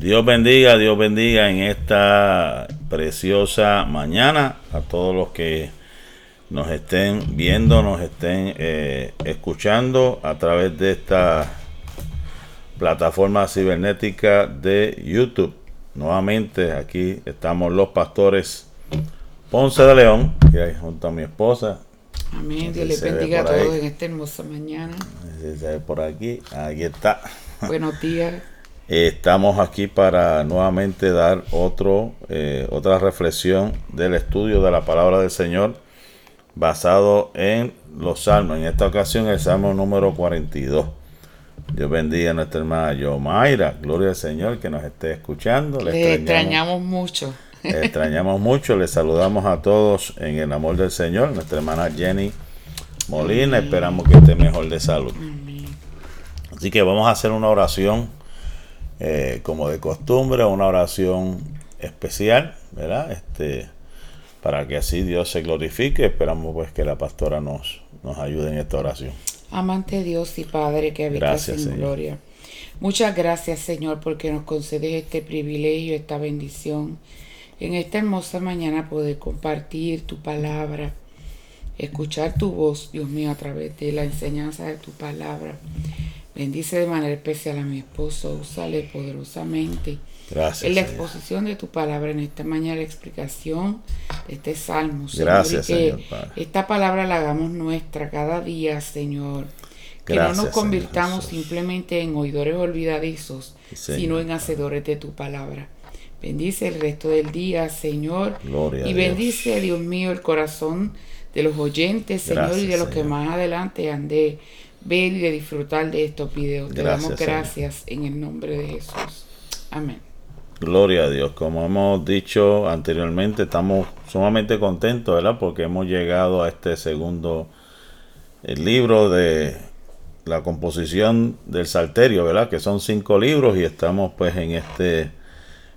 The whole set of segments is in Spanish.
Dios bendiga, Dios bendiga en esta preciosa mañana a todos los que nos estén viendo, nos estén eh, escuchando a través de esta plataforma cibernética de YouTube. Nuevamente aquí estamos los pastores Ponce de León, que hay junto a mi esposa. Amén, Dios les bendiga a todos en esta hermosa mañana. Por aquí, aquí está. Buenos días. Estamos aquí para nuevamente dar otro, eh, otra reflexión del estudio de la palabra del Señor basado en los salmos. En esta ocasión el salmo número 42. Dios bendiga a nuestra hermana Yomaira. Gloria al Señor que nos esté escuchando. Le, extrañamos, mucho. Le extrañamos mucho. Le saludamos a todos en el amor del Señor. Nuestra hermana Jenny Molina. Esperamos que esté mejor de salud. Así que vamos a hacer una oración eh, como de costumbre, una oración especial, ¿verdad? Este, para que así Dios se glorifique. Esperamos pues que la pastora nos, nos ayude en esta oración. Amante Dios y Padre que habitas en gloria. Muchas gracias Señor porque nos concedes este privilegio, esta bendición. En esta hermosa mañana poder compartir tu palabra, escuchar tu voz, Dios mío, a través de la enseñanza de tu palabra. Bendice de manera especial a mi esposo, úsale poderosamente. Gracias. En la exposición de tu palabra en esta mañana, la explicación de este salmo. Gracias, que esta palabra la hagamos nuestra cada día, Señor. Que no nos convirtamos simplemente en oidores olvidadizos, sino en hacedores de tu palabra. Bendice el resto del día, Señor. Gloria y bendice, Dios. mío, el corazón de los oyentes, Señor, y de los que más adelante han de ver y de disfrutar de estos videos. Te damos gracias en el nombre de Jesús. Amén. Gloria a Dios. Como hemos dicho anteriormente, estamos sumamente contentos, ¿verdad? Porque hemos llegado a este segundo el libro de la composición del Salterio, ¿verdad? Que son cinco libros y estamos pues en este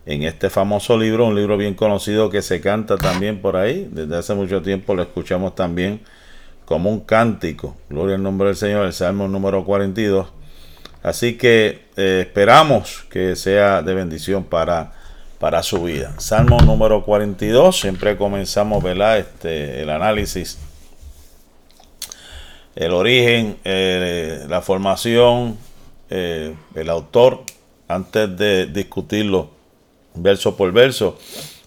en este famoso libro, un libro bien conocido que se canta también por ahí. Desde hace mucho tiempo lo escuchamos también como un cántico. Gloria al nombre del Señor, el Salmo número 42. Así que eh, esperamos que sea de bendición para, para su vida. Salmo número 42, siempre comenzamos ¿verdad? Este, el análisis, el origen, eh, la formación, eh, el autor, antes de discutirlo verso por verso.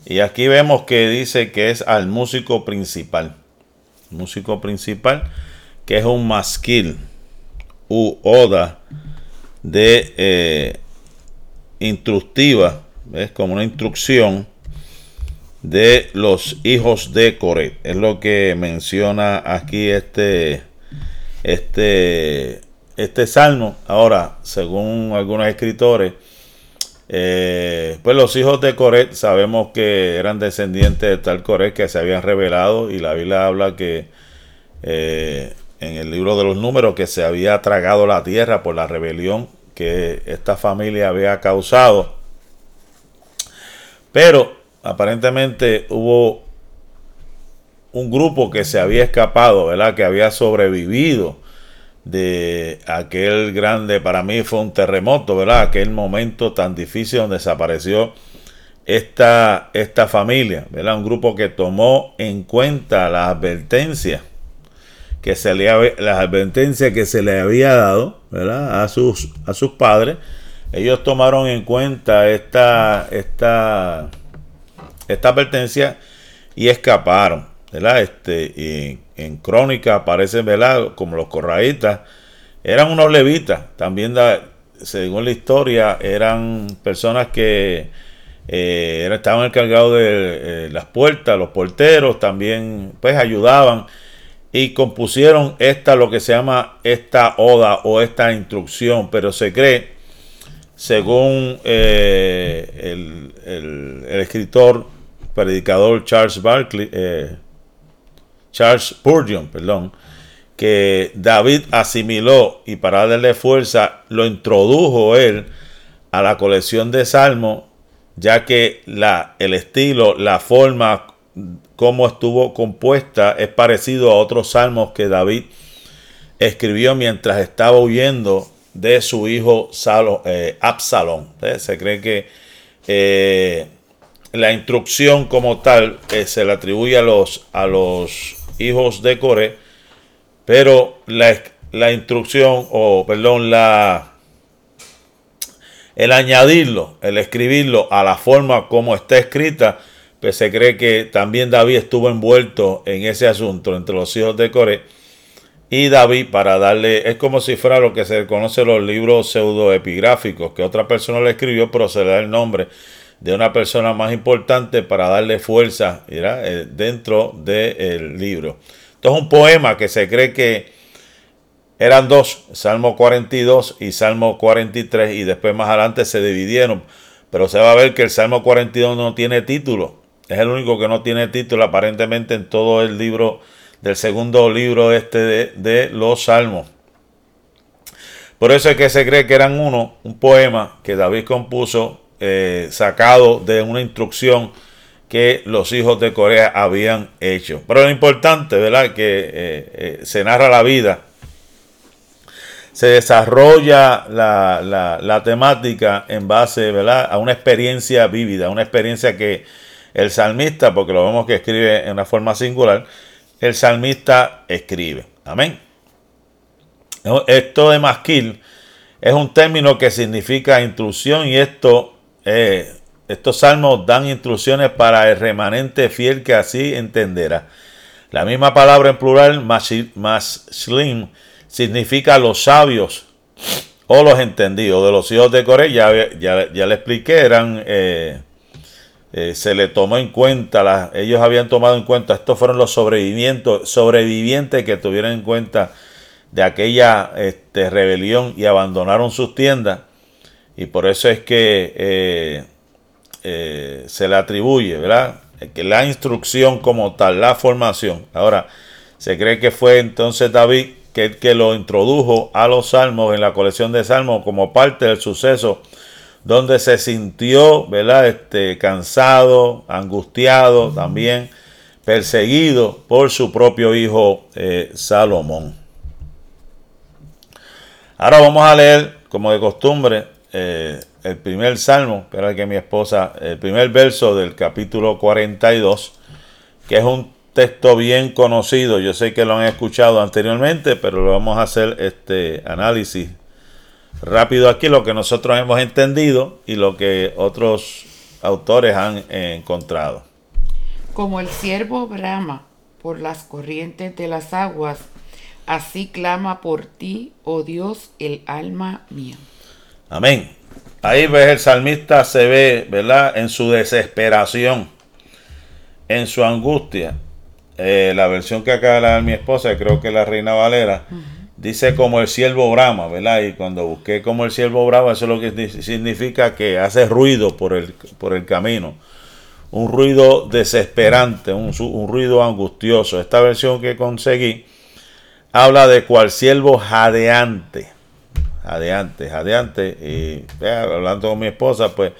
Y aquí vemos que dice que es al músico principal músico principal, que es un masquil u oda de eh, instructiva, es como una instrucción de los hijos de Coret. Es lo que menciona aquí este, este, este salmo. Ahora, según algunos escritores, eh, pues los hijos de Coret sabemos que eran descendientes de tal Coret que se habían revelado y la Biblia habla que eh, en el libro de los números que se había tragado la tierra por la rebelión que esta familia había causado. Pero aparentemente hubo un grupo que se había escapado, ¿verdad? Que había sobrevivido de aquel grande, para mí fue un terremoto, ¿verdad? Aquel momento tan difícil donde desapareció esta, esta familia, ¿verdad? Un grupo que tomó en cuenta las advertencias que se le las que se le había dado, ¿verdad? A sus, a sus padres. Ellos tomaron en cuenta esta, esta, esta advertencia y escaparon, ¿verdad? Este, en crónica aparecen, ¿verdad? Como los corraitas, eran unos levitas, también según la historia, eran personas que eh, estaban encargados de eh, las puertas, los porteros, también pues ayudaban y compusieron esta, lo que se llama esta oda o esta instrucción, pero se cree, según eh, el, el, escritor, predicador Charles Barkley, Charles Spurgeon, perdón, que David asimiló y para darle fuerza lo introdujo él a la colección de salmos, ya que la, el estilo, la forma como estuvo compuesta es parecido a otros salmos que David escribió mientras estaba huyendo de su hijo eh, Absalón. Se cree que eh, la instrucción como tal eh, se le atribuye a los, a los hijos de Coré, pero la, la instrucción, o perdón, la, el añadirlo, el escribirlo a la forma como está escrita, pues se cree que también David estuvo envuelto en ese asunto entre los hijos de Coré y David para darle, es como si fuera lo que se conoce los libros pseudoepigráficos, que otra persona le escribió, pero se le da el nombre de una persona más importante para darle fuerza eh, dentro del libro. Esto es un poema que se cree que eran dos, Salmo 42 y Salmo 43, y después más adelante se dividieron, pero se va a ver que el Salmo 42 no tiene título, es el único que no tiene título aparentemente en todo el libro del segundo libro este de, los Salmos. Por eso es que se cree que eran uno, un poema que David compuso eh, sacado de una instrucción que los hijos de Corea habían hecho. Pero lo importante, ¿verdad? Que eh, eh, se narra la vida, se desarrolla la, la, temática en base, ¿verdad? A una experiencia vívida, una experiencia que el salmista, porque lo vemos que escribe en una forma singular, el salmista escribe. Amén. Esto de masquil es un término que significa instrucción y esto, eh, estos salmos dan instrucciones para el remanente fiel que así entenderá. La misma palabra en plural, maslim, significa los sabios o los entendidos. De los hijos de Corea, ya, ya, le expliqué, eran eh, eh, se le tomó en cuenta, ellos habían tomado en cuenta, estos fueron los sobrevivientes, sobrevivientes que tuvieron en cuenta de aquella este, rebelión y abandonaron sus tiendas. Y por eso es que eh, eh, se le atribuye, ¿verdad? Que la instrucción como tal, la formación. Ahora, se cree que fue entonces David que, que lo introdujo a los salmos en la colección de salmos como parte del suceso donde se sintió, ¿verdad? Este, cansado, angustiado también, perseguido por su propio hijo eh, Salomón. Ahora vamos a leer, como de costumbre, eh, el primer salmo, espera que mi esposa, el primer verso del capítulo 42, que es un texto bien conocido. Yo sé que lo han escuchado anteriormente, pero lo vamos a hacer este análisis rápido aquí lo que nosotros hemos entendido y lo que otros autores han encontrado. Como el siervo brama por las corrientes de las aguas, así clama por ti, oh Dios, el alma mía. Amén. Ahí ves el salmista se ve, ¿verdad? En su desesperación, en su angustia. Eh, la versión que acaba de dar mi esposa, creo que la Reina Valera, dice como el siervo brama, ¿verdad? Y cuando busqué como el siervo brama, eso es lo que significa que hace ruido por el, por el camino. Un ruido desesperante, un, ruido angustioso. Esta versión que conseguí habla de cual siervo jadeante. Jadeante, jadeante. Y hablando con mi esposa, pues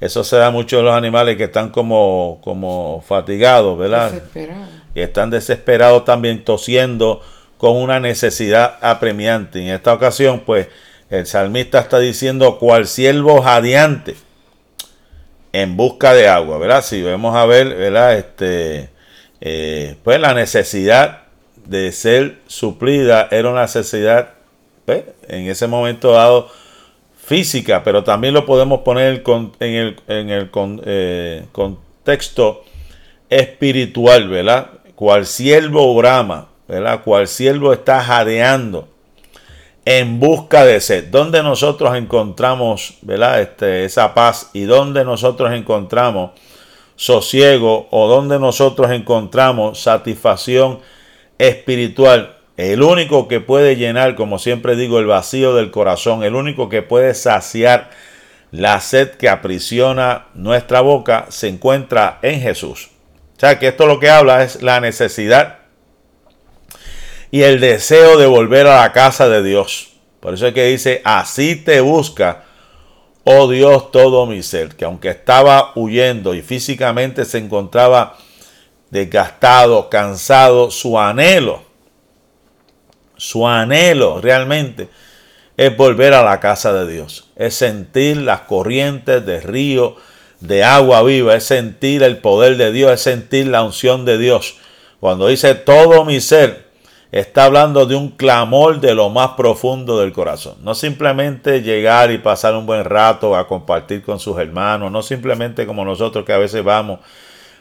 eso se da mucho en los animales que están como, como fatigados, ¿verdad? Desesperados. Y están desesperados también tosiendo con una necesidad apremiante. En esta ocasión, pues, el salmista está diciendo cual siervo jadeante en busca de agua, ¿verdad? Si vemos a ver, ¿verdad? Este, eh, pues la necesidad de ser suplida era una necesidad, en ese momento dado, física, pero también lo podemos poner en el, en el eh, contexto espiritual, ¿verdad? Cual siervo brama, ¿verdad? Cual siervo está jadeando en busca de sed. ¿Dónde nosotros encontramos, ¿verdad? Este, esa paz y dónde nosotros encontramos sosiego o dónde nosotros encontramos satisfacción espiritual. El único que puede llenar, como siempre digo, el vacío del corazón, el único que puede saciar la sed que aprisiona nuestra boca, se encuentra en Jesús. O sea que esto lo que habla es la necesidad y el deseo de volver a la casa de Dios. Por eso es que dice, así te busca, oh Dios, todo mi ser, que aunque estaba huyendo y físicamente se encontraba desgastado, cansado, su anhelo, su anhelo realmente es volver a la casa de Dios, es sentir las corrientes de río de agua viva, es sentir el poder de Dios, es sentir la unción de Dios. Cuando dice todo mi ser, está hablando de un clamor de lo más profundo del corazón. No simplemente llegar y pasar un buen rato a compartir con sus hermanos, no simplemente como nosotros que a veces vamos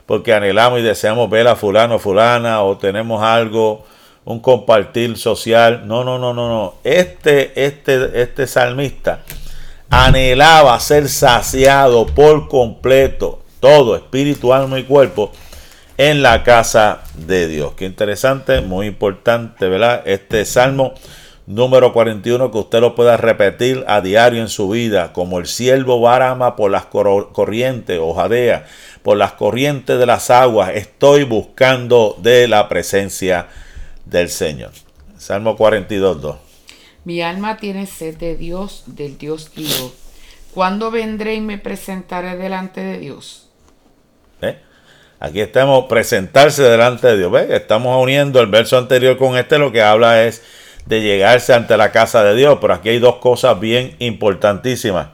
porque anhelamos y deseamos ver a fulano o fulana o tenemos algo, un compartir social. No, no, no, no, no. Este, este, este salmista anhelaba ser saciado por completo, todo, espíritu, alma y cuerpo, en la casa de Dios. Qué interesante, muy importante, ¿verdad? Este salmo número 41 que usted lo pueda repetir a diario en su vida, como el siervo barama por las corrientes o jadea por las corrientes de las aguas, estoy buscando de la presencia del Señor. Salmo 42, 2. Mi alma tiene sed de Dios, del Dios vivo. ¿Cuándo vendré y me presentaré delante de Dios? ¿Eh? Aquí estamos, presentarse delante de Dios. ¿Ve? Estamos uniendo el verso anterior con este, lo que habla es de llegarse ante la casa de Dios. Pero aquí hay dos cosas bien importantísimas.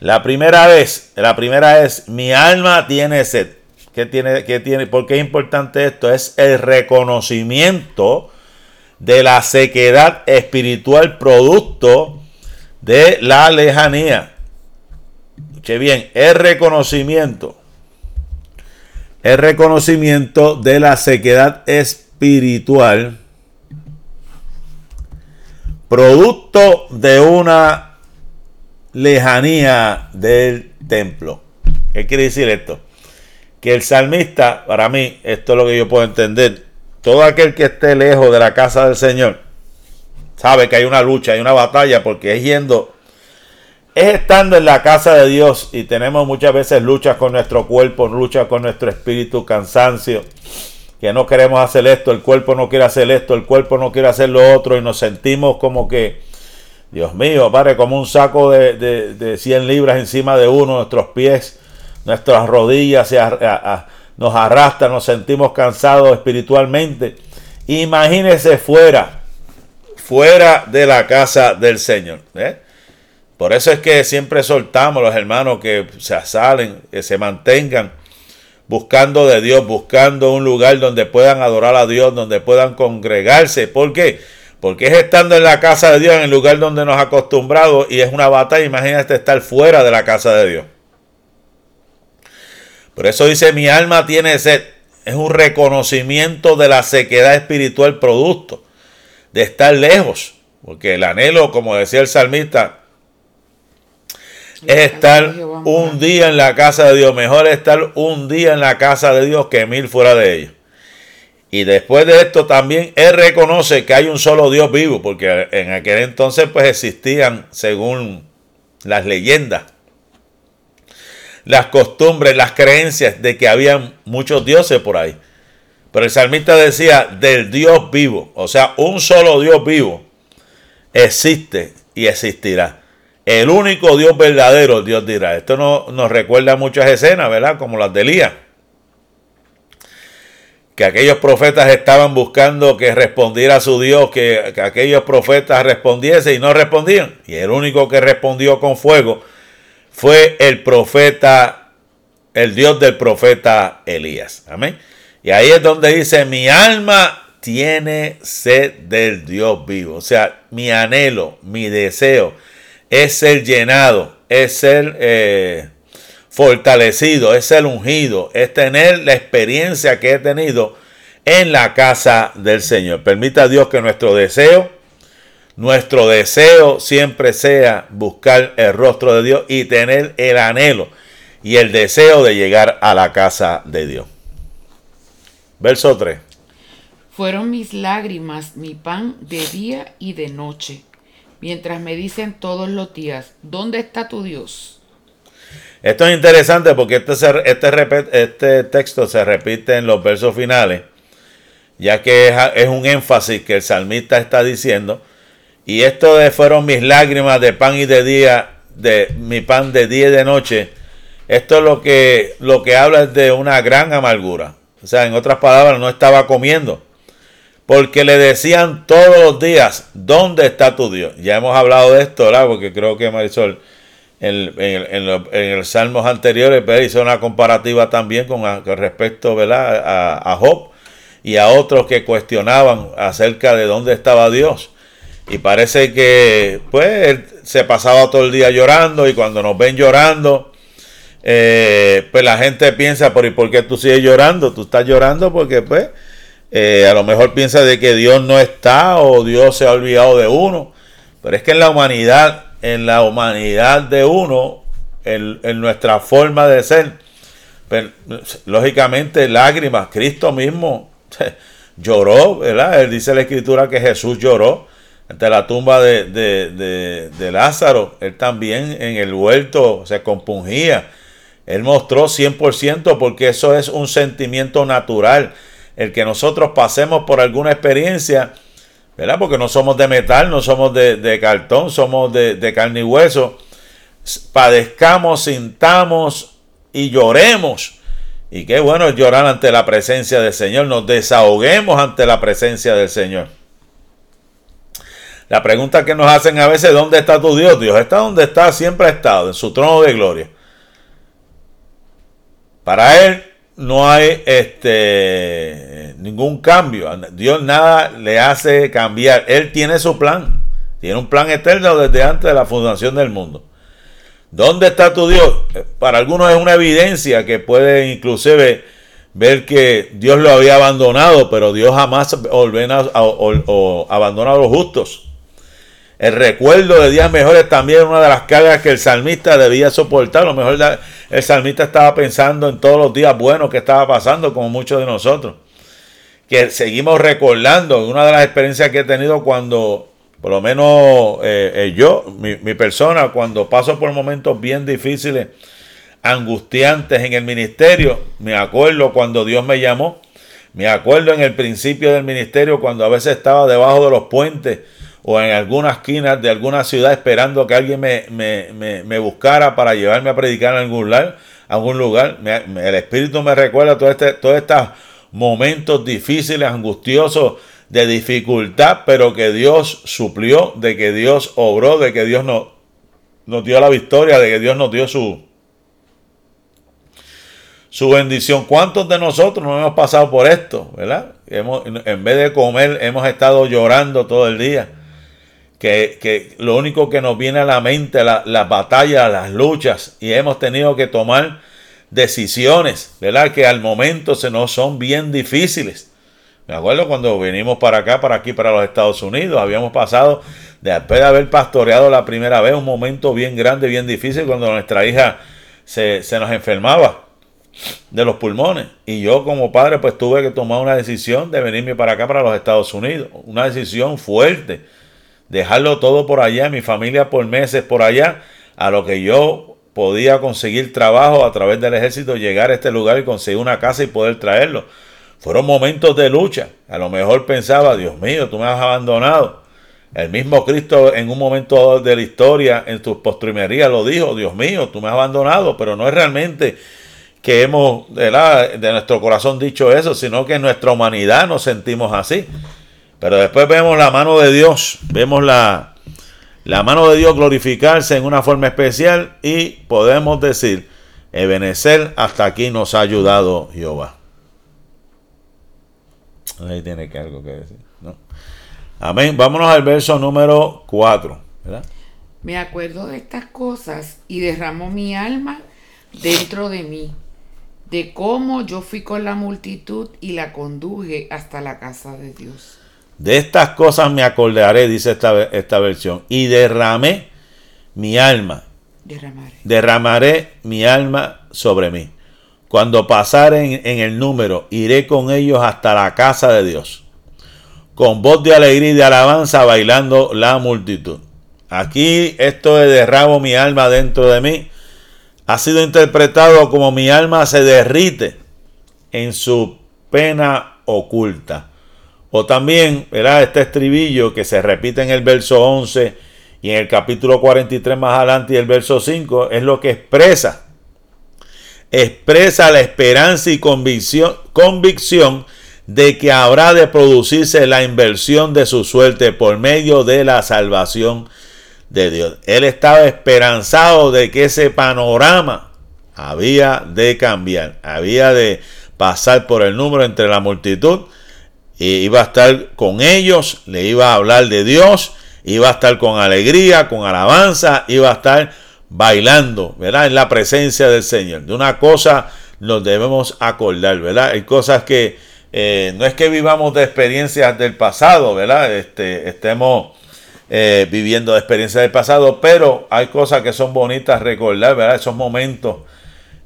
La primera vez, la primera es, mi alma tiene sed. ¿Qué tiene, qué tiene? ¿Por qué es importante esto? Es el reconocimiento de la sequedad espiritual producto de la lejanía. Escuche bien, el reconocimiento. El reconocimiento de la sequedad espiritual producto de una lejanía del templo. ¿Qué quiere decir esto? Que el salmista, para mí, esto es lo que yo puedo entender, todo aquel que esté lejos de la casa del Señor, sabe que hay una lucha, hay una batalla, porque es yendo, es estando en la casa de Dios y tenemos muchas veces luchas con nuestro cuerpo, luchas con nuestro espíritu, cansancio, que no queremos hacer esto, el cuerpo no quiere hacer esto, el cuerpo no quiere hacer lo otro y nos sentimos como que Dios mío, Padre, como un saco de, de, 100 libras encima de uno, nuestros pies, nuestras rodillas se nos arrastran, nos sentimos cansados espiritualmente. Imagínese fuera, fuera de la casa del Señor. ¿eh? Por eso es que siempre soltamos los hermanos que se salen, que se mantengan buscando de Dios, buscando un lugar donde puedan adorar a Dios, donde puedan congregarse. ¿Por qué? Porque es estando en la casa de Dios, en el lugar donde nos ha acostumbrado, y es una batalla. Imagínate estar fuera de la casa de Dios. Por eso dice: Mi alma tiene sed. Es un reconocimiento de la sequedad espiritual producto de estar lejos. Porque el anhelo, como decía el salmista, es estar un día en la casa de Dios. Mejor estar un día en la casa de Dios que mil fuera de ella. Y después de esto también él reconoce que hay un solo Dios vivo, porque en aquel entonces pues existían, según las leyendas, las costumbres, las creencias de que habían muchos dioses por ahí. Pero el salmista decía del Dios vivo, o sea, un solo Dios vivo existe y existirá. El único Dios verdadero, Dios dirá. Esto no, nos recuerda muchas escenas, ¿verdad? Como las de Elías que aquellos profetas estaban buscando que respondiera a su Dios, que, aquellos profetas respondiesen y no respondían. Y el único que respondió con fuego fue el profeta, el Dios del profeta Elías. Amén. Y ahí es donde dice, mi alma tiene sed del Dios vivo. O sea, mi anhelo, mi deseo es ser llenado, es ser... Eh, fortalecido, es el ungido, es tener la experiencia que he tenido en la casa del Señor. Permita a Dios que nuestro deseo, nuestro deseo siempre sea buscar el rostro de Dios y tener el anhelo y el deseo de llegar a la casa de Dios. Verso 3. Fueron mis lágrimas mi pan de día y de noche, mientras me dicen todos los días, ¿dónde está tu Dios? Esto es interesante porque este, este, este texto se repite en los versos finales, ya que es, un énfasis que el salmista está diciendo. Y esto fueron mis lágrimas de pan y de día, de mi pan de día y de noche. Esto es lo que, lo que habla de una gran amargura. O sea, en otras palabras, no estaba comiendo. porque le decían todos los días, ¿dónde está tu Dios? Ya hemos hablado de esto, ¿verdad? Porque creo que Marisol en, en, en, los salmos anteriores hizo una comparativa también con, respecto ¿verdad? A, a, Job y a otros que cuestionaban acerca de dónde estaba Dios. Y parece que pues se pasaba todo el día llorando y cuando nos ven llorando, eh, pues la gente piensa, ¿por, ¿y por qué tú sigues llorando? Tú estás llorando porque pues eh, a lo mejor piensa de que Dios no está o Dios se ha olvidado de uno. Pero es que en la humanidad, en la humanidad de uno, en, nuestra forma de ser, pues, lógicamente lágrimas, Cristo mismo lloró, ¿verdad? Él dice en la escritura que Jesús lloró ante la tumba de, de, de, Lázaro. Él también en el huerto se compungía. Él mostró 100% porque eso es un sentimiento natural el que nosotros pasemos por alguna experiencia, ¿verdad? Porque no somos de metal, no somos de, cartón, somos de, carne y hueso. Padezcamos, sintamos y lloremos. Y qué bueno llorar ante la presencia del Señor, nos desahoguemos ante la presencia del Señor. La pregunta que nos hacen a veces, ¿dónde está tu Dios? Dios está donde está, siempre ha estado, en su trono de gloria. Para Él no hay este ningún cambio. Dios nada le hace cambiar. Él tiene su plan. Tiene un plan eterno desde antes de la fundación del mundo. ¿Dónde está tu Dios? Para algunos es una evidencia que puede inclusive ver que Dios lo había abandonado, pero Dios jamás abandona a los justos. El recuerdo de días mejores también es una de las cargas que el salmista debía soportar. A lo mejor el salmista estaba pensando en todos los días buenos que estaba pasando, como muchos de nosotros. Que seguimos recordando una de las experiencias que he tenido cuando, por lo menos eh, eh, yo, mi, mi persona, cuando paso por momentos bien difíciles, angustiantes en el ministerio, me acuerdo cuando Dios me llamó. Me acuerdo en el principio del ministerio cuando a veces estaba debajo de los puentes o en alguna esquina de alguna ciudad esperando que alguien me, me, buscara para llevarme a predicar en algún lugar. Algún lugar. el Espíritu me recuerda todo este, todos estos momentos difíciles, angustiosos, de dificultad, pero que Dios suplió, de que Dios obró, de que Dios nos, nos dio la victoria, de que Dios nos dio su, su bendición. ¿Cuántos de nosotros no hemos pasado por esto? ¿Verdad? Hemos, en vez de comer, hemos estado llorando todo el día que, lo único que nos viene a la mente, las la batallas, las luchas, y hemos tenido que tomar decisiones, ¿verdad? Que al momento se nos son bien difíciles. Me acuerdo cuando vinimos para acá, para aquí, para los Estados Unidos, habíamos pasado, después de haber pastoreado la primera vez, un momento bien grande, bien difícil, cuando nuestra hija se, se nos enfermaba de los pulmones. Y yo como padre pues tuve que tomar una decisión de venirme para acá, para los Estados Unidos. Una decisión fuerte dejarlo todo por allá, mi familia por meses por allá, a lo que yo podía conseguir trabajo a través del ejército, llegar a este lugar y conseguir una casa y poder traerlo. Fueron momentos de lucha. A lo mejor pensaba, Dios mío, tú me has abandonado. El mismo Cristo en un momento de la historia, en sus postrimerías, lo dijo, Dios mío, tú me has abandonado, pero no es realmente que hemos de, de nuestro corazón dicho eso, sino que en nuestra humanidad nos sentimos así. Pero después vemos la mano de Dios, vemos la, la mano de Dios glorificarse en una forma especial y podemos decir, Ebenezer, hasta aquí nos ha ayudado Jehová. Ahí tiene que algo que decir. Amén. Vámonos al verso número 4. Me acuerdo de estas cosas y derramó mi alma dentro de mí, de cómo yo fui con la multitud y la conduje hasta la casa de Dios. De estas cosas me acordaré, dice esta, esta versión, y derramé mi alma. Derramaré. Derramaré mi alma sobre mí. Cuando pasaren en el número, iré con ellos hasta la casa de Dios. Con voz de alegría y de alabanza, bailando la multitud. Aquí esto de derramo mi alma dentro de mí ha sido interpretado como mi alma se derrite en su pena oculta. O también, ¿verdad? Este estribillo que se repite en el verso 11 y en el capítulo 43 más adelante y el verso 5 es lo que expresa. Expresa la esperanza y convicción, convicción de que habrá de producirse la inversión de su suerte por medio de la salvación de Dios. Él estaba esperanzado de que ese panorama había de cambiar, había de pasar por el número entre la multitud, iba a estar con ellos, le iba a hablar de Dios, iba a estar con alegría, con alabanza, iba a estar bailando, ¿verdad? En la presencia del Señor. De una cosa nos debemos acordar, ¿verdad? Hay cosas que eh, no es que vivamos de experiencias del pasado, ¿verdad? Este, estemos eh, viviendo de experiencias del pasado, pero hay cosas que son bonitas recordar, ¿verdad? Esos momentos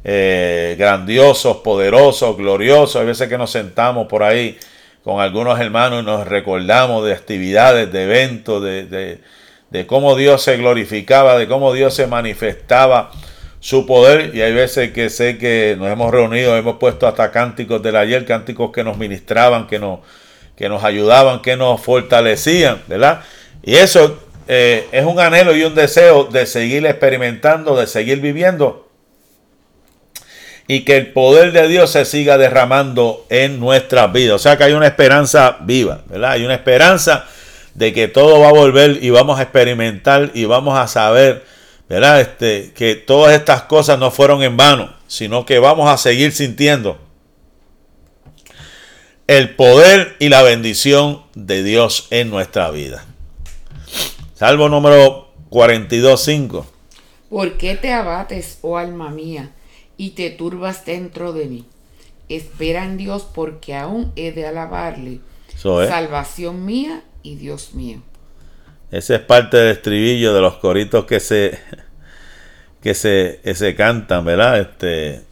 eh, grandiosos, poderosos, gloriosos. Hay veces que nos sentamos por ahí con algunos hermanos nos recordamos de actividades, de eventos, de, de cómo Dios se glorificaba, de cómo Dios se manifestaba su poder y hay veces que sé que nos hemos reunido, hemos puesto hasta cánticos del ayer, cánticos que nos ministraban, que nos, que nos ayudaban, que nos fortalecían, ¿verdad? Y eso eh, es un anhelo y un deseo de seguir experimentando, de seguir viviendo y que el poder de Dios se siga derramando en nuestras vidas. O sea que hay una esperanza viva, ¿verdad? Hay una esperanza de que todo va a volver y vamos a experimentar y vamos a saber ¿verdad? Este, que todas estas cosas no fueron en vano, sino que vamos a seguir sintiendo el poder y la bendición de Dios en nuestra vida. Salvo número 42.5. ¿Por qué te abates, oh alma mía, y te turbas dentro de mí? Espera en Dios porque aún he de alabarle. Salvación mía y Dios mío. Ese es parte del estribillo de los coritos que se que se, se cantan, ¿verdad? Este,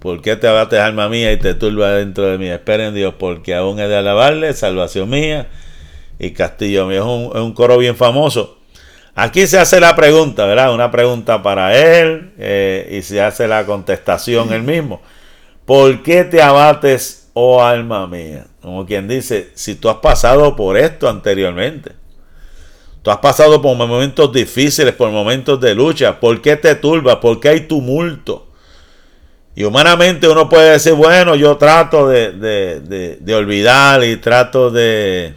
¿Por qué te abates alma mía y te turba dentro de mí? Esperen en Dios, porque aún he de alabarle, salvación mía y castillo mío. Es un, coro bien famoso. Aquí se hace la pregunta, ¿verdad? Una pregunta para él eh, y se hace la contestación él mismo. ¿Por qué te abates, oh alma mía? Como quien dice, si tú has pasado por esto anteriormente. Tú has pasado por momentos difíciles, por momentos de lucha. ¿Por qué te turbas? ¿Por qué hay tumulto? Y humanamente uno puede decir, bueno, yo trato de, olvidar y trato de,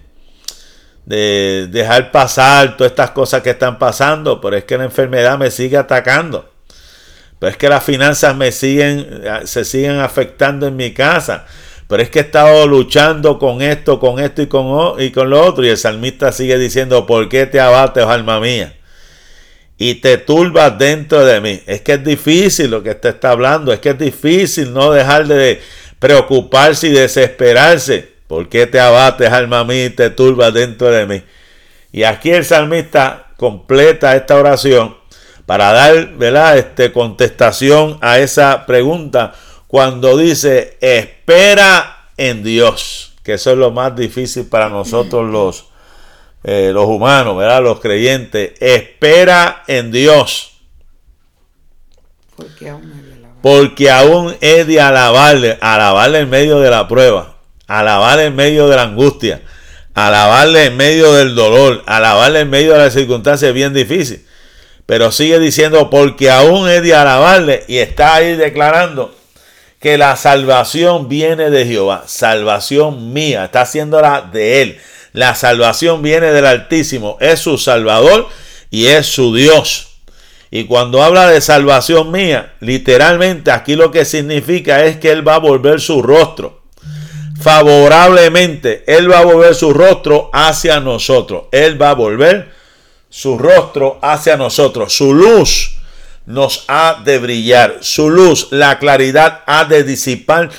de dejar pasar todas estas cosas que están pasando, pero es que la enfermedad me sigue atacando. Pero es que las finanzas me siguen, se siguen afectando en mi casa pero es que he estado luchando con esto, con esto y con, y con lo otro. Y el salmista sigue diciendo, ¿por qué te abates, alma mía? Y te turbas dentro de mí. Es que es difícil lo que te está hablando. Es que es difícil no dejar de preocuparse y desesperarse. ¿Por qué te abates, alma mía, y te turbas dentro de mí? Y aquí el salmista completa esta oración para dar, ¿verdad? Este, contestación a esa pregunta cuando dice espera en Dios, que eso es lo más difícil para nosotros los, eh, los humanos, ¿verdad? Los creyentes, espera en Dios. Porque aún, he de alabarle, alabarle en medio de la prueba, alabarle en medio de la angustia, alabarle en medio del dolor, alabarle en medio de las circunstancias bien difíciles. Pero sigue diciendo, porque aún he de alabarle y está ahí declarando que la salvación viene de Jehová, salvación mía, está haciéndola de Él. La salvación viene del Altísimo, es su Salvador y es su Dios. Y cuando habla de salvación mía, literalmente aquí lo que significa es que Él va a volver su rostro. Favorablemente, Él va a volver su rostro hacia nosotros. Él va a volver su rostro hacia nosotros. Su luz nos ha de brillar. Su luz, la claridad ha de disipar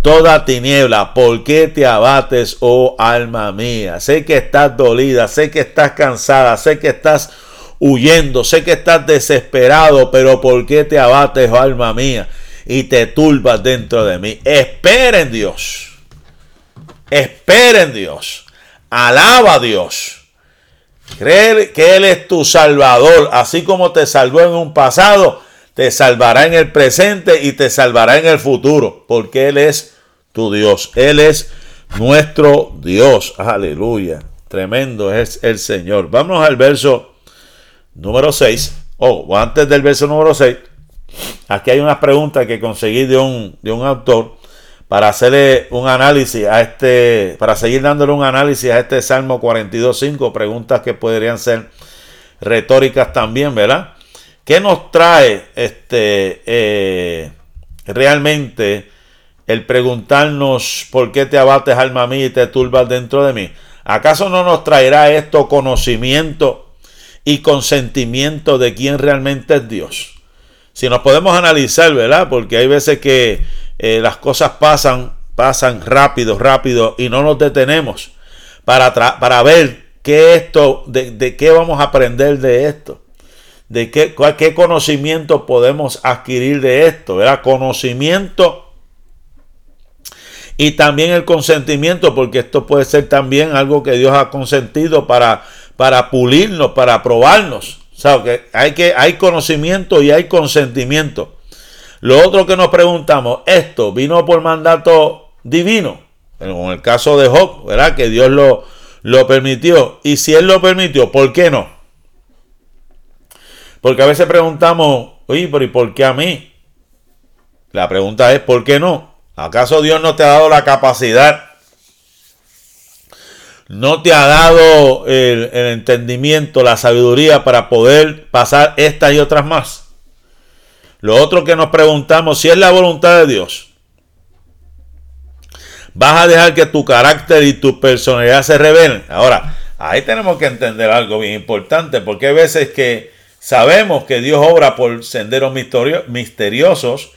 toda tiniebla. ¿Por qué te abates, oh alma mía? Sé que estás dolida, sé que estás cansada, sé que estás huyendo, sé que estás desesperado, pero ¿por qué te abates, oh alma mía? Y te turbas dentro de mí. Espera en Dios. Espera en Dios. Alaba a Dios. Creer que Él es tu salvador, así como te salvó en un pasado, te salvará en el presente y te salvará en el futuro, porque Él es tu Dios. Él es nuestro Dios. Aleluya. Tremendo es el Señor. Vamos al verso número 6. O antes del verso número 6. Aquí hay una pregunta que conseguí de un, de un autor para hacerle un análisis a este, para seguir dándole un análisis a este Salmo 42.5, preguntas que podrían ser retóricas también, ¿verdad? ¿Qué nos trae este eh, realmente el preguntarnos por qué te abates alma mía y te turbas dentro de mí? ¿Acaso no nos traerá esto conocimiento y consentimiento de quién realmente es Dios? Si nos podemos analizar, ¿verdad? Porque hay veces que eh, las cosas pasan, pasan rápido, rápido y no nos detenemos para, para ver qué esto, de, de, qué vamos a aprender de esto, de qué, qué conocimiento podemos adquirir de esto, ¿verdad? Conocimiento y también el consentimiento, porque esto puede ser también algo que Dios ha consentido para, para pulirnos, para probarnos. O sea, que hay, que hay conocimiento y hay consentimiento. Lo otro que nos preguntamos, ¿esto vino por mandato divino? En el caso de Job, ¿verdad? Que Dios lo, lo permitió. Y si Él lo permitió, ¿por qué no? Porque a veces preguntamos, oye, pero ¿y por qué a mí? La pregunta es, ¿por qué no? ¿Acaso Dios no te ha dado la capacidad? ¿No te ha dado el, entendimiento, la sabiduría para poder pasar estas y otras más? Lo otro que nos preguntamos, si es la voluntad de Dios, vas a dejar que tu carácter y tu personalidad se revelen. Ahora, ahí tenemos que entender algo bien importante, porque hay veces que sabemos que Dios obra por senderos misteriosos,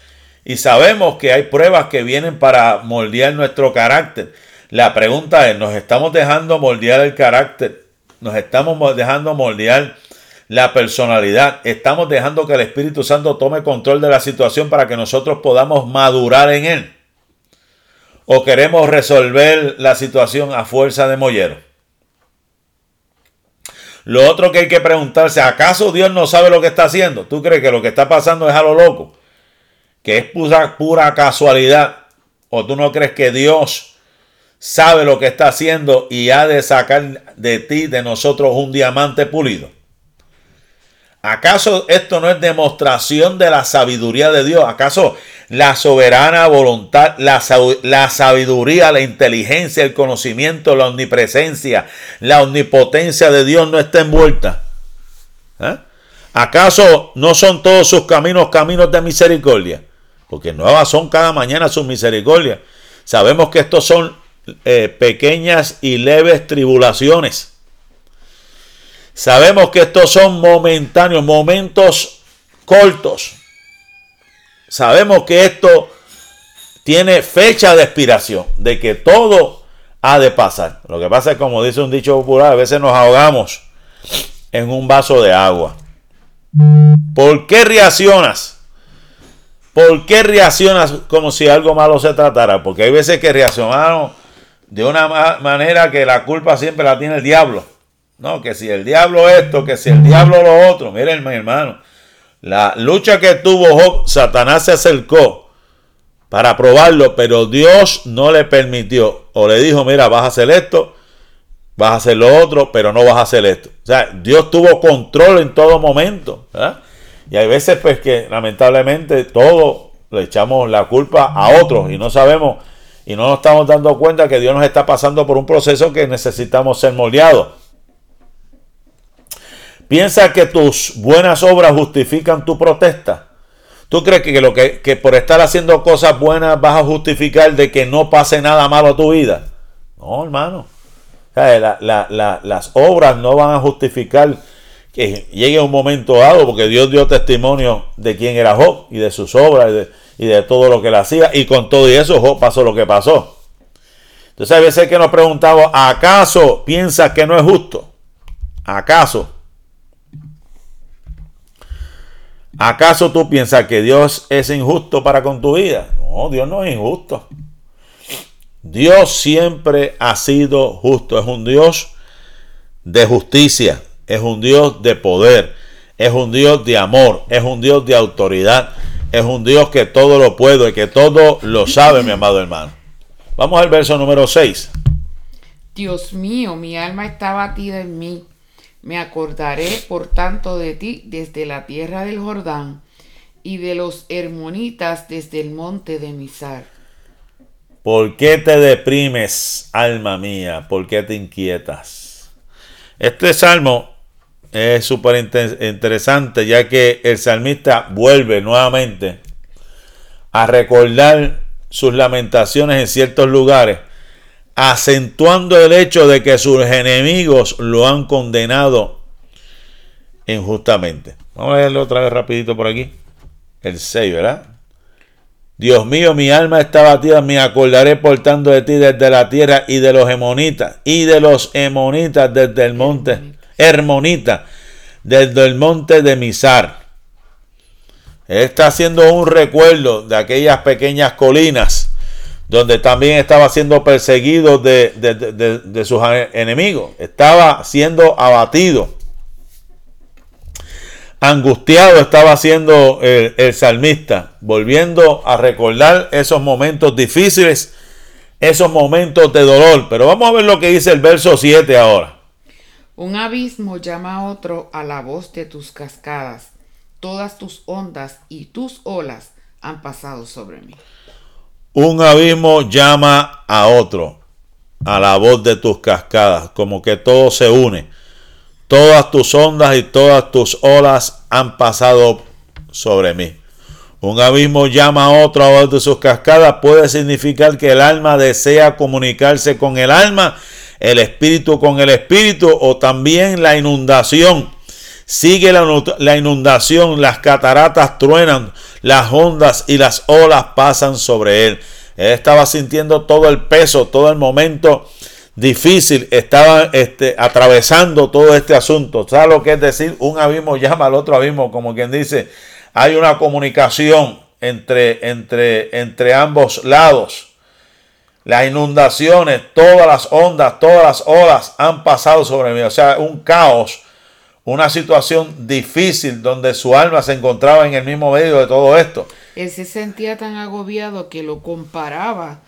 y sabemos que hay pruebas que vienen para moldear nuestro carácter. La pregunta es, ¿nos estamos dejando moldear el carácter? ¿Nos estamos dejando moldear la personalidad? ¿Estamos dejando que el Espíritu Santo tome control de la situación para que nosotros podamos madurar en él? ¿O queremos resolver la situación a fuerza de mollero? Lo otro que hay que preguntarse, ¿acaso Dios no sabe lo que está haciendo? ¿Tú crees que lo que está pasando es a lo loco? que es pura, pura casualidad, o tú no crees que Dios sabe lo que está haciendo y ha de sacar de ti, de nosotros, un diamante pulido. ¿Acaso esto no es demostración de la sabiduría de Dios? ¿Acaso la soberana voluntad, la, sabiduría, la inteligencia, el conocimiento, la omnipresencia, la omnipotencia de Dios no está envuelta? ¿Eh? ¿Acaso no son todos sus caminos caminos de misericordia? porque nuevas son cada mañana sus misericordias. Sabemos que estos son eh, pequeñas y leves tribulaciones. Sabemos que estos son momentáneos, momentos cortos. Sabemos que esto tiene fecha de expiración, de que todo ha de pasar. Lo que pasa es, como dice un dicho popular, a veces nos ahogamos en un vaso de agua. ¿Por qué reaccionas? ¿Por qué reaccionas como si algo malo se tratara? Porque hay veces que reaccionamos de una manera que la culpa siempre la tiene el diablo. No, que si el diablo esto, que si el diablo lo otro. Miren, mi hermano, la lucha que tuvo Job, Satanás se acercó para probarlo, pero Dios no le permitió. O le dijo, mira, vas a hacer esto, vas a hacer lo otro, pero no vas a hacer esto. O sea, Dios tuvo control en todo momento. ¿verdad? Y hay veces pues que lamentablemente todo le echamos la culpa a otros y no sabemos y no nos estamos dando cuenta que Dios nos está pasando por un proceso que necesitamos ser moldeados. Piensa que tus buenas obras justifican tu protesta. ¿Tú crees que, lo que, que, por estar haciendo cosas buenas vas a justificar de que no pase nada malo a tu vida? No, hermano. las obras no van a justificar que llegue un momento dado, porque Dios dio testimonio de quién era Job y de sus obras y de, todo lo que él hacía, y con todo y eso Job pasó lo que pasó. Entonces hay veces que nos preguntamos, ¿acaso piensas que no es justo? ¿Acaso? ¿Acaso tú piensas que Dios es injusto para con tu vida? No, Dios no es injusto. Dios siempre ha sido justo, es un Dios de justicia es un Dios de poder, es un Dios de amor, es un Dios de autoridad, es un Dios que todo lo puede y que todo lo sabe, mi amado hermano. Vamos al verso número 6. Dios mío, mi alma está batida en mí. Me acordaré, por tanto, de ti desde la tierra del Jordán y de los hermonitas desde el monte de Misar. ¿Por qué te deprimes, alma mía? ¿Por qué te inquietas? Este salmo es súper interesante ya que el salmista vuelve nuevamente a recordar sus lamentaciones en ciertos lugares, acentuando el hecho de que sus enemigos lo han condenado injustamente. Vamos a leerlo otra vez rapidito por aquí. El 6, ¿verdad? Dios mío, mi alma está batida, me acordaré portando de ti desde la tierra y de los hemonitas, y de los hemonitas desde el monte, hermonita, desde el monte de Misar. está haciendo un recuerdo de aquellas pequeñas colinas donde también estaba siendo perseguido de, de sus enemigos, estaba siendo abatido angustiado estaba haciendo el, salmista, volviendo a recordar esos momentos difíciles, esos momentos de dolor. Pero vamos a ver lo que dice el verso 7 ahora. Un abismo llama a otro a la voz de tus cascadas. Todas tus ondas y tus olas han pasado sobre mí. Un abismo llama a otro a la voz de tus cascadas, como que todo se une. Todas tus ondas y todas tus olas han pasado sobre mí. Un abismo llama a otro a voz de sus cascadas puede significar que el alma desea comunicarse con el alma, el espíritu con el espíritu o también la inundación. Sigue la, inundación, las cataratas truenan, las ondas y las olas pasan sobre él. Él estaba sintiendo todo el peso, todo el momento difícil estaban este, atravesando todo este asunto. ¿Sabes lo que es decir? Un abismo llama al otro abismo, como quien dice, hay una comunicación entre, entre, entre ambos lados. Las inundaciones, todas las ondas, todas las olas han pasado sobre mí. O sea, un caos, una situación difícil donde su alma se encontraba en el mismo medio de todo esto. Él se sentía tan agobiado que lo comparaba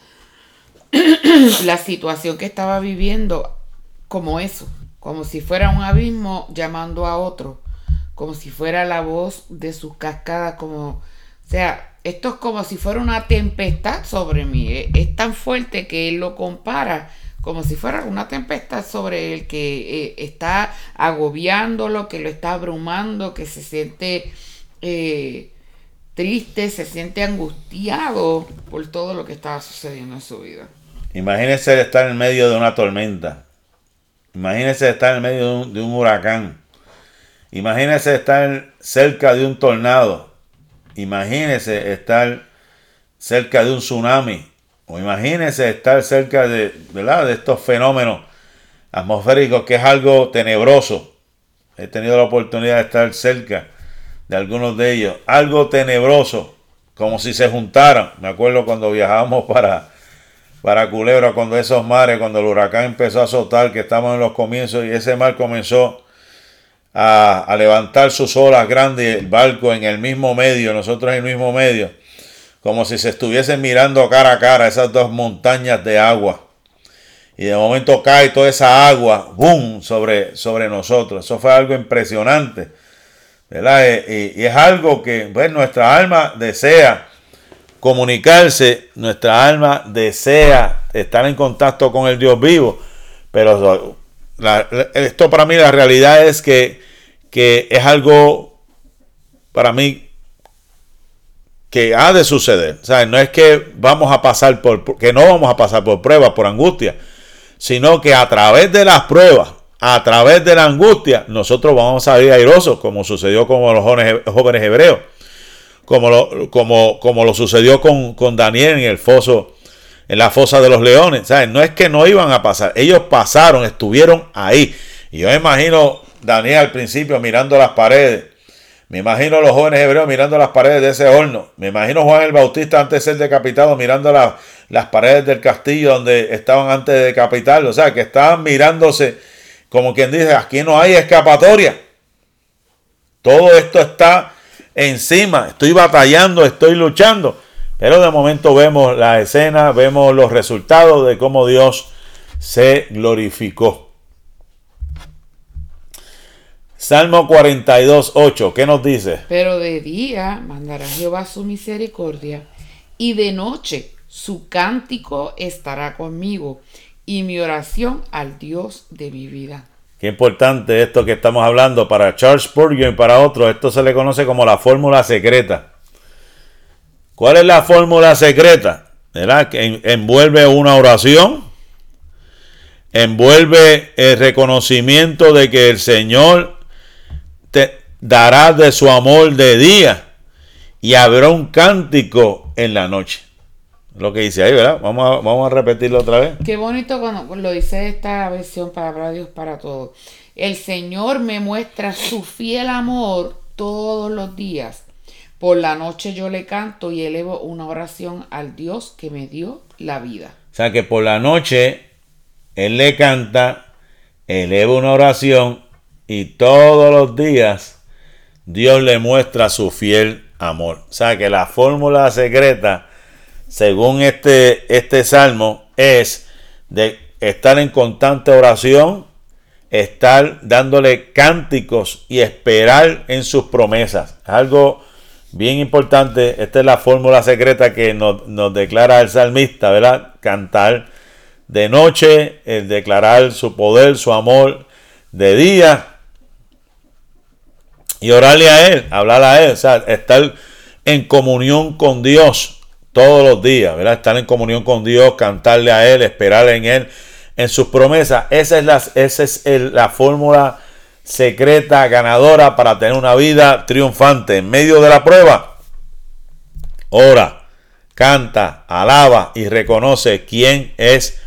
la situación que estaba viviendo como eso, como si fuera un abismo llamando a otro, como si fuera la voz de sus cascadas, como, o sea, esto es como si fuera una tempestad sobre mí, es, tan fuerte que él lo compara como si fuera una tempestad sobre él que eh, está agobiándolo, que lo está abrumando, que se siente eh, triste, se siente angustiado por todo lo que estaba sucediendo en su vida. Imagínese estar en medio de una tormenta. Imagínese estar en medio de un, huracán. Imagínese estar cerca de un tornado. Imagínese estar cerca de un tsunami. O imagínese estar cerca de, de estos fenómenos atmosféricos que es algo tenebroso. He tenido la oportunidad de estar cerca de algunos de ellos. Algo tenebroso, como si se juntaran. Me acuerdo cuando viajábamos para, para Culebra cuando esos mares, cuando el huracán empezó a azotar, que estamos en los comienzos y ese mar comenzó a, levantar sus olas grandes, el barco en el mismo medio, nosotros en el mismo medio, como si se estuviesen mirando cara a cara esas dos montañas de agua. Y de momento cae toda esa agua, ¡boom!, sobre, sobre nosotros. Eso fue algo impresionante. ¿verdad? Y, y es algo que pues, nuestra alma desea comunicarse, nuestra alma desea estar en contacto con el Dios vivo, pero esto para mí la realidad es que, que es algo para mí que ha de suceder. O no es que vamos a pasar por, que no vamos a pasar por pruebas, por angustia, sino que a través de las pruebas, a través de la angustia, nosotros vamos a salir airosos, como sucedió con los jóvenes, jóvenes hebreos como lo, como, como lo sucedió con, Daniel en el foso, en la fosa de los leones. ¿sabes? No es que no iban a pasar, ellos pasaron, estuvieron ahí. Y yo imagino Daniel al principio mirando las paredes. Me imagino los jóvenes hebreos mirando las paredes de ese horno. Me imagino Juan el Bautista antes de ser decapitado mirando las paredes del castillo donde estaban antes de decapitarlo. O sea, que estaban mirándose como quien dice, aquí no hay escapatoria. Todo esto está encima, estoy batallando, estoy luchando. Pero de momento vemos la escena, vemos los resultados de cómo Dios se glorificó. Salmo 42, 8, ¿qué nos dice? Pero de día mandará Jehová su misericordia y de noche su cántico estará conmigo y mi oración al Dios de mi vida. Qué importante esto que estamos hablando para Charles Spurgeon y para otros. Esto se le conoce como la fórmula secreta. ¿Cuál es la fórmula secreta? ¿Verdad? Que envuelve una oración, envuelve el reconocimiento de que el Señor dará de su amor de día y habrá un cántico en la noche. Lo que dice ahí, ¿verdad? Vamos a, vamos a repetirlo otra vez. Qué bonito cuando lo dice esta versión para Dios para todos. El Señor me muestra su fiel amor todos los días. Por la noche yo le canto y elevo una oración al Dios que me dio la vida. O sea que por la noche Él le canta, eleva una oración y todos los días Dios le muestra su fiel amor. O sea que la fórmula secreta según este, este salmo, es de estar en constante oración, estar dándole cánticos y esperar en sus promesas. Algo bien importante, esta es la fórmula secreta que nos, nos declara el salmista, ¿verdad? Cantar de noche, el declarar su poder, su amor de día y orarle a Él, hablar a Él, o sea, estar en comunión con Dios todos los días, ¿verdad? Estar en comunión con Dios, cantarle a Él, esperar en Él, en sus promesas. Esa es la, es la fórmula secreta ganadora para tener una vida triunfante en medio de la prueba. Ora, canta, alaba y reconoce quién es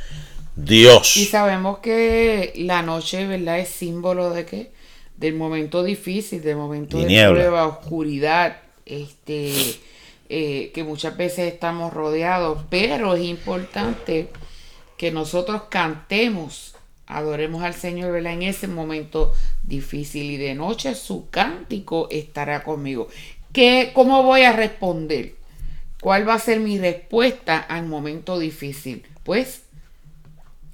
Dios. Y sabemos que la noche, ¿verdad? Es símbolo de qué? Del momento difícil, del momento de prueba, oscuridad, este eh, que muchas veces estamos rodeados, pero es importante que nosotros cantemos, adoremos al Señor ¿verdad? en ese momento difícil y de noche su cántico estará conmigo. ¿Qué, ¿Cómo voy a responder? ¿Cuál va a ser mi respuesta al momento difícil? Pues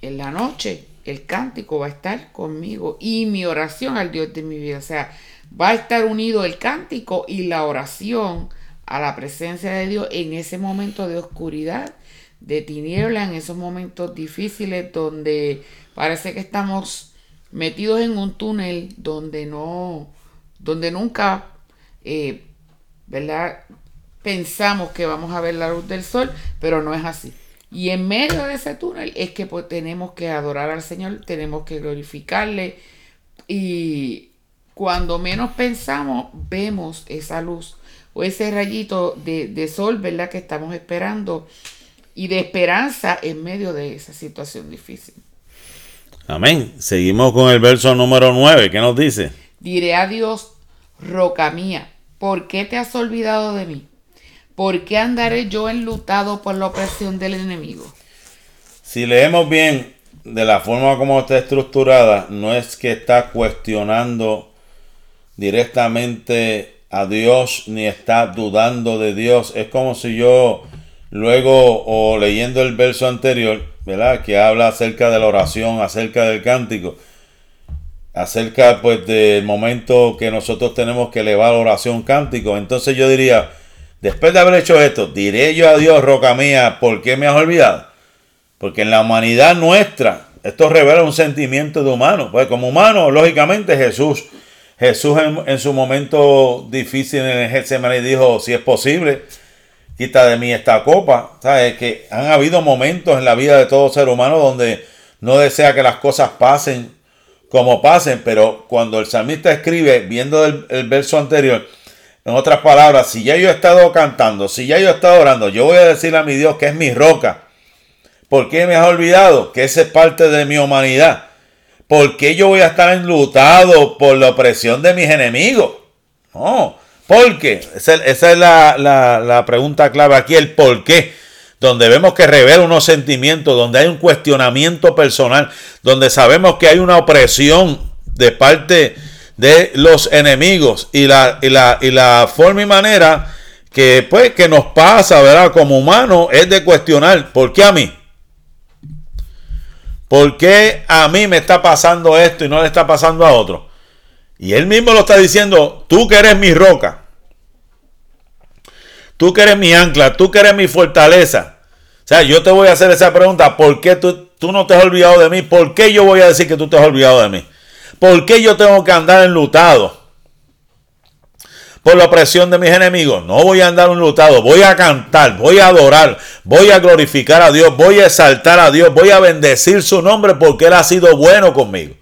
en la noche el cántico va a estar conmigo y mi oración al Dios de mi vida. O sea, va a estar unido el cántico y la oración a la presencia de Dios en ese momento de oscuridad, de tiniebla, en esos momentos difíciles donde parece que estamos metidos en un túnel donde no, donde nunca, eh, ¿verdad? Pensamos que vamos a ver la luz del sol, pero no es así. Y en medio de ese túnel es que pues, tenemos que adorar al Señor, tenemos que glorificarle y cuando menos pensamos vemos esa luz o ese rayito de, sol, ¿verdad? Que estamos esperando y de esperanza en medio de esa situación difícil. Amén. Seguimos con el verso número 9. ¿Qué nos dice? Diré a Dios, roca mía, ¿por qué te has olvidado de mí? ¿Por qué andaré yo enlutado por la opresión del enemigo? Si leemos bien de la forma como está estructurada, no es que está cuestionando directamente a Dios ni está dudando de Dios. Es como si yo luego o leyendo el verso anterior, ¿verdad? Que habla acerca de la oración, acerca del cántico, acerca pues del momento que nosotros tenemos que elevar oración cántico. Entonces yo diría, después de haber hecho esto, diré yo a Dios, roca mía, ¿por qué me has olvidado? Porque en la humanidad nuestra, esto revela un sentimiento de humano. Pues como humano, lógicamente Jesús Jesús en, su momento difícil en el Getsemaní dijo, si es posible, quita de mí esta copa. ¿Sabes? Que han habido momentos en la vida de todo ser humano donde no desea que las cosas pasen como pasen, pero cuando el salmista escribe, viendo el, el verso anterior, en otras palabras, si ya yo he estado cantando, si ya yo he estado orando, yo voy a decirle a mi Dios que es mi roca. ¿Por qué me has olvidado? Que esa es parte de mi humanidad. ¿Por qué yo voy a estar enlutado por la opresión de mis enemigos? No, ¿por qué? Esa, es la, pregunta clave aquí, el por qué. Donde vemos que revela unos sentimientos, donde hay un cuestionamiento personal, donde sabemos que hay una opresión de parte de los enemigos y la, y la, y la forma y manera que, pues, que nos pasa, ¿verdad? Como humanos es de cuestionar, ¿por qué a mí? ¿Por qué a mí me está pasando esto y no le está pasando a otro? Y él mismo lo está diciendo, tú que eres mi roca, tú que eres mi ancla, tú que eres mi fortaleza. O sea, yo te voy a hacer esa pregunta, ¿por qué tú, tú no te has olvidado de mí? ¿Por qué yo voy a decir que tú te has olvidado de mí? ¿Por qué yo tengo que andar enlutado? Por la opresión de mis enemigos. No voy a andar enlutado, voy a cantar, voy a adorar, voy a glorificar a Dios, voy a exaltar a Dios, voy a bendecir su nombre porque Él ha sido bueno conmigo.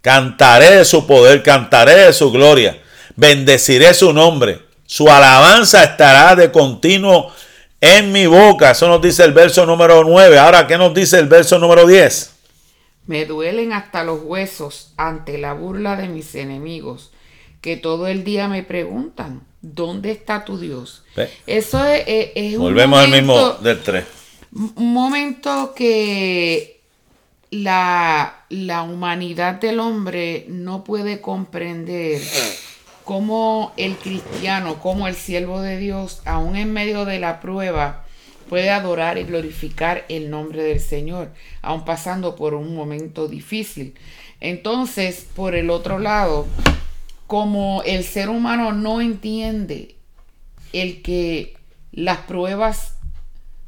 Cantaré de su poder, cantaré de su gloria, bendeciré su nombre. Su alabanza estará de continuo en mi boca. Eso nos dice el verso número 9. Ahora, ¿qué nos dice el verso número 10? Me duelen hasta los huesos ante la burla de mis enemigos, que todo el día me preguntan, ¿dónde está tu Dios? Eso es, Volvemos al mismo del 3. Un momento que la, la humanidad del hombre no puede comprender cómo el cristiano, como el siervo de Dios, aún en medio de la prueba, puede adorar y glorificar el nombre del Señor, aún pasando por un momento difícil. Entonces, por el otro lado, como el ser humano no entiende el que las pruebas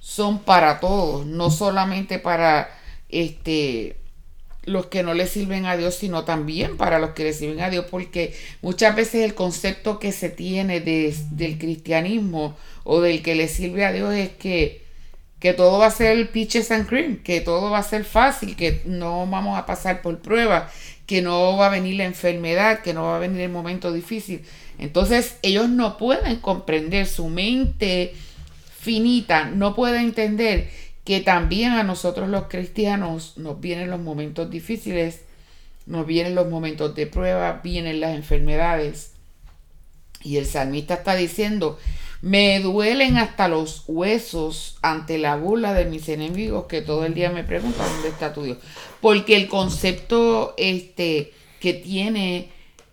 son para todos, no solamente para este los que no le sirven a Dios, sino también para los que le sirven a Dios, porque muchas veces el concepto que se tiene del cristianismo o del que le sirve a Dios es que, que todo va a ser pitches and cream, que todo va a ser fácil, que no vamos a pasar por pruebas, que no va a venir la enfermedad, que no va a venir el momento difícil. Entonces ellos no pueden comprender, su mente finita no puede entender que también a nosotros los cristianos nos vienen los momentos difíciles, nos vienen los momentos de prueba, vienen las enfermedades. Y el salmista está diciendo, me duelen hasta los huesos ante la burla de mis enemigos que todo el día me preguntan dónde está tu Dios. Porque el concepto este, que tiene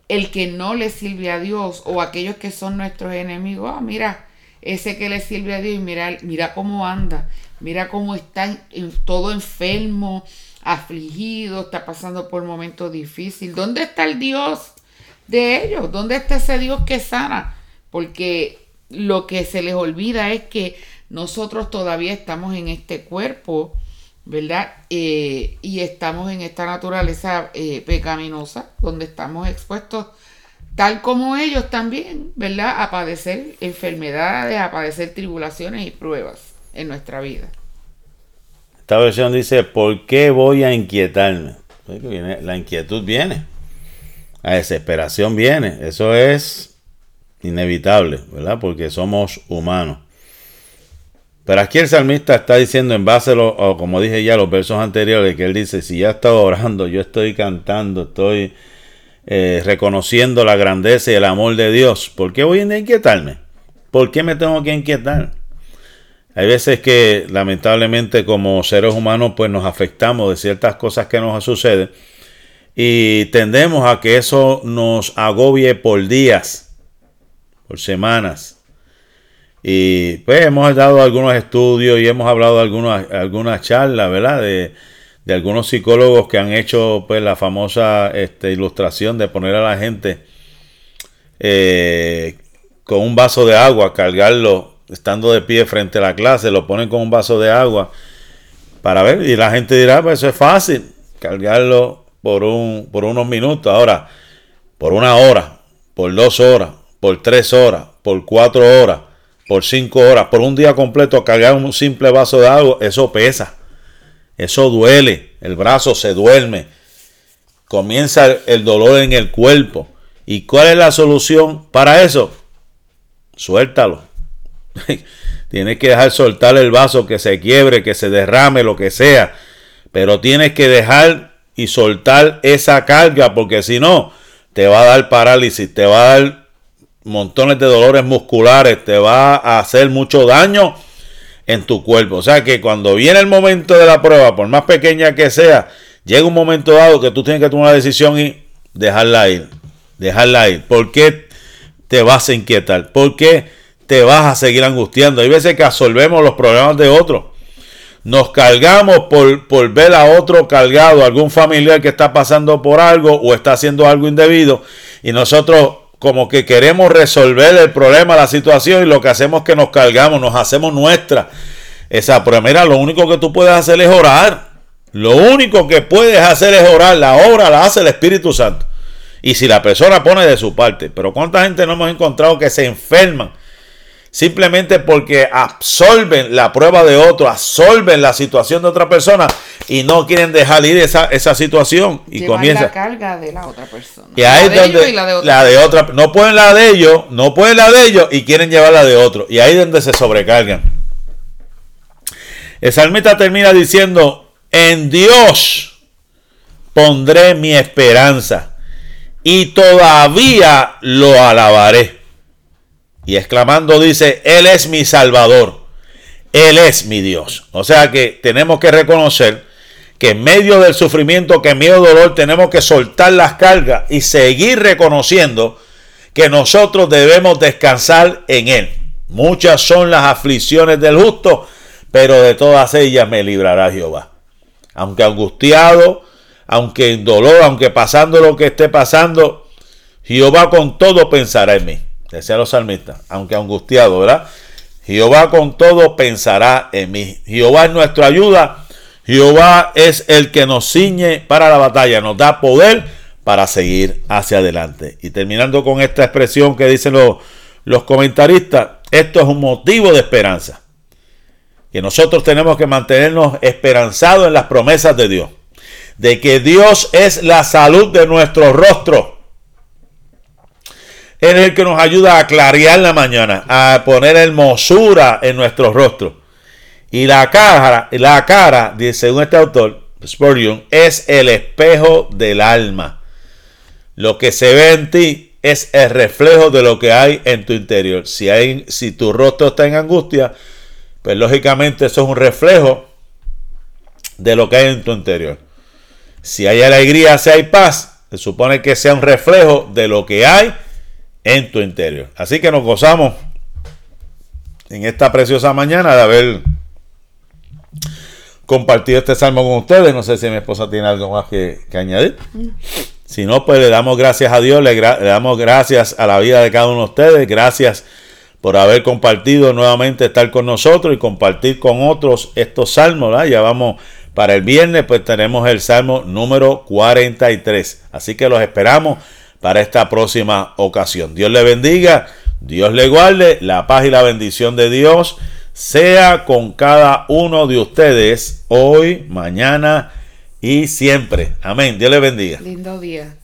el que no le sirve a Dios o aquellos que son nuestros enemigos, ah, mira, ese que le sirve a Dios, mira, mira cómo anda, Mira cómo está todo enfermo, afligido, está pasando por momentos difíciles. ¿Dónde está el Dios de ellos? ¿Dónde está ese Dios que sana? Porque lo que se les olvida es que nosotros todavía estamos en este cuerpo, ¿verdad? Eh, y estamos en esta naturaleza eh, pecaminosa, donde estamos expuestos, tal como ellos también, ¿verdad? A padecer enfermedades, a padecer tribulaciones y pruebas en nuestra vida. Esta versión dice, ¿por qué voy a inquietarme? la inquietud viene, la desesperación viene, eso es inevitable, ¿verdad? Porque somos humanos. Pero aquí el salmista está diciendo en base a, lo, como dije ya, los versos anteriores, que él dice, si ya estado orando, yo estoy cantando, estoy eh, reconociendo la grandeza y el amor de Dios, ¿por qué voy a inquietarme? ¿Por qué me tengo que inquietar? Hay veces que lamentablemente como seres humanos pues nos afectamos de ciertas cosas que nos suceden y tendemos a que eso nos agobie por días, por semanas. Y pues hemos dado algunos estudios y hemos hablado de algunas, algunas charlas, ¿verdad? De, algunos psicólogos que han hecho pues la famosa este, ilustración de poner a la gente eh, con un vaso de agua, cargarlo estando de pie frente a la clase, lo ponen con un vaso de agua para ver y la gente dirá, pues eso es fácil, cargarlo por, un, por unos minutos. Ahora, por una hora, por dos horas, por tres horas, por cuatro horas, por cinco horas, por un día completo, cargar un simple vaso de agua, eso pesa, eso duele, el brazo se duerme, comienza el dolor en el cuerpo. ¿Y cuál es la solución para eso? Suéltalo tienes que dejar soltar el vaso, que se quiebre, que se derrame, lo que sea. Pero tienes que dejar y soltar esa carga, porque si no, te va a dar parálisis, te va a dar montones de dolores musculares, te va a hacer mucho daño en tu cuerpo. O sea que cuando viene el momento de la prueba, por más pequeña que sea, llega un momento dado que tú tienes que tomar una decisión y dejarla ir. Dejarla ir. ¿Por qué te vas a inquietar? ¿Por qué? Te vas a seguir angustiando. Hay veces que absorbemos los problemas de otros. Nos cargamos por, por ver a otro cargado, algún familiar que está pasando por algo o está haciendo algo indebido y nosotros como que queremos resolver el problema, la situación y lo que hacemos es que nos cargamos, nos hacemos nuestra esa prueba. lo único que tú puedes hacer es orar. Lo único que puedes hacer es orar. La obra la hace el Espíritu Santo. Y si la persona pone de su parte. Pero ¿cuánta gente no hemos encontrado que se enferman? Simplemente porque absorben la prueba de otro, absorben la situación de otra persona y no quieren dejar ir esa, esa situación. Y comienza. la carga de la otra persona. Y ahí la donde, la de, otra. la de otra. No pueden la de ellos, no pueden la de ellos y quieren llevar la de otro. Y ahí es donde se sobrecargan. El salmista termina diciendo: En Dios pondré mi esperanza y todavía lo alabaré. Y exclamando dice, Él es mi Salvador, Él es mi Dios. O sea que tenemos que reconocer que en medio del sufrimiento, que en medio del dolor, tenemos que soltar las cargas y seguir reconociendo que nosotros debemos descansar en Él. Muchas son las aflicciones del justo, pero de todas ellas me librará Jehová. Aunque angustiado, aunque en dolor, aunque pasando lo que esté pasando, Jehová con todo pensará en mí. Decía los salmistas, aunque angustiado, ¿verdad? Jehová con todo pensará en mí. Jehová es nuestra ayuda. Jehová es el que nos ciñe para la batalla, nos da poder para seguir hacia adelante. Y terminando con esta expresión que dicen los, los comentaristas, esto es un motivo de esperanza. Que nosotros tenemos que mantenernos esperanzados en las promesas de Dios de que Dios es la salud de nuestro rostro. Es el que nos ayuda a clarear la mañana, a poner hermosura en nuestro rostro. Y la cara, la cara, según este autor, Spurgeon, es el espejo del alma. Lo que se ve en ti es el reflejo de lo que hay en tu interior. Si, hay, si tu rostro está en angustia, pues lógicamente eso es un reflejo de lo que hay en tu interior. Si hay alegría, si hay paz, se supone que sea un reflejo de lo que hay en tu interior. Así que nos gozamos en esta preciosa mañana de haber compartido este salmo con ustedes. No sé si mi esposa tiene algo más que, añadir. Si no, pues le damos gracias a Dios, le, damos gracias a la vida de cada uno de ustedes. Gracias por haber compartido nuevamente, estar con nosotros y compartir con otros estos salmos. Ya vamos para el viernes pues tenemos el Salmo número 43. Así que los esperamos para esta próxima ocasión. Dios le bendiga, Dios le guarde, la paz y la bendición de Dios sea con cada uno de ustedes hoy, mañana y siempre. Amén. Dios le bendiga. Lindo día.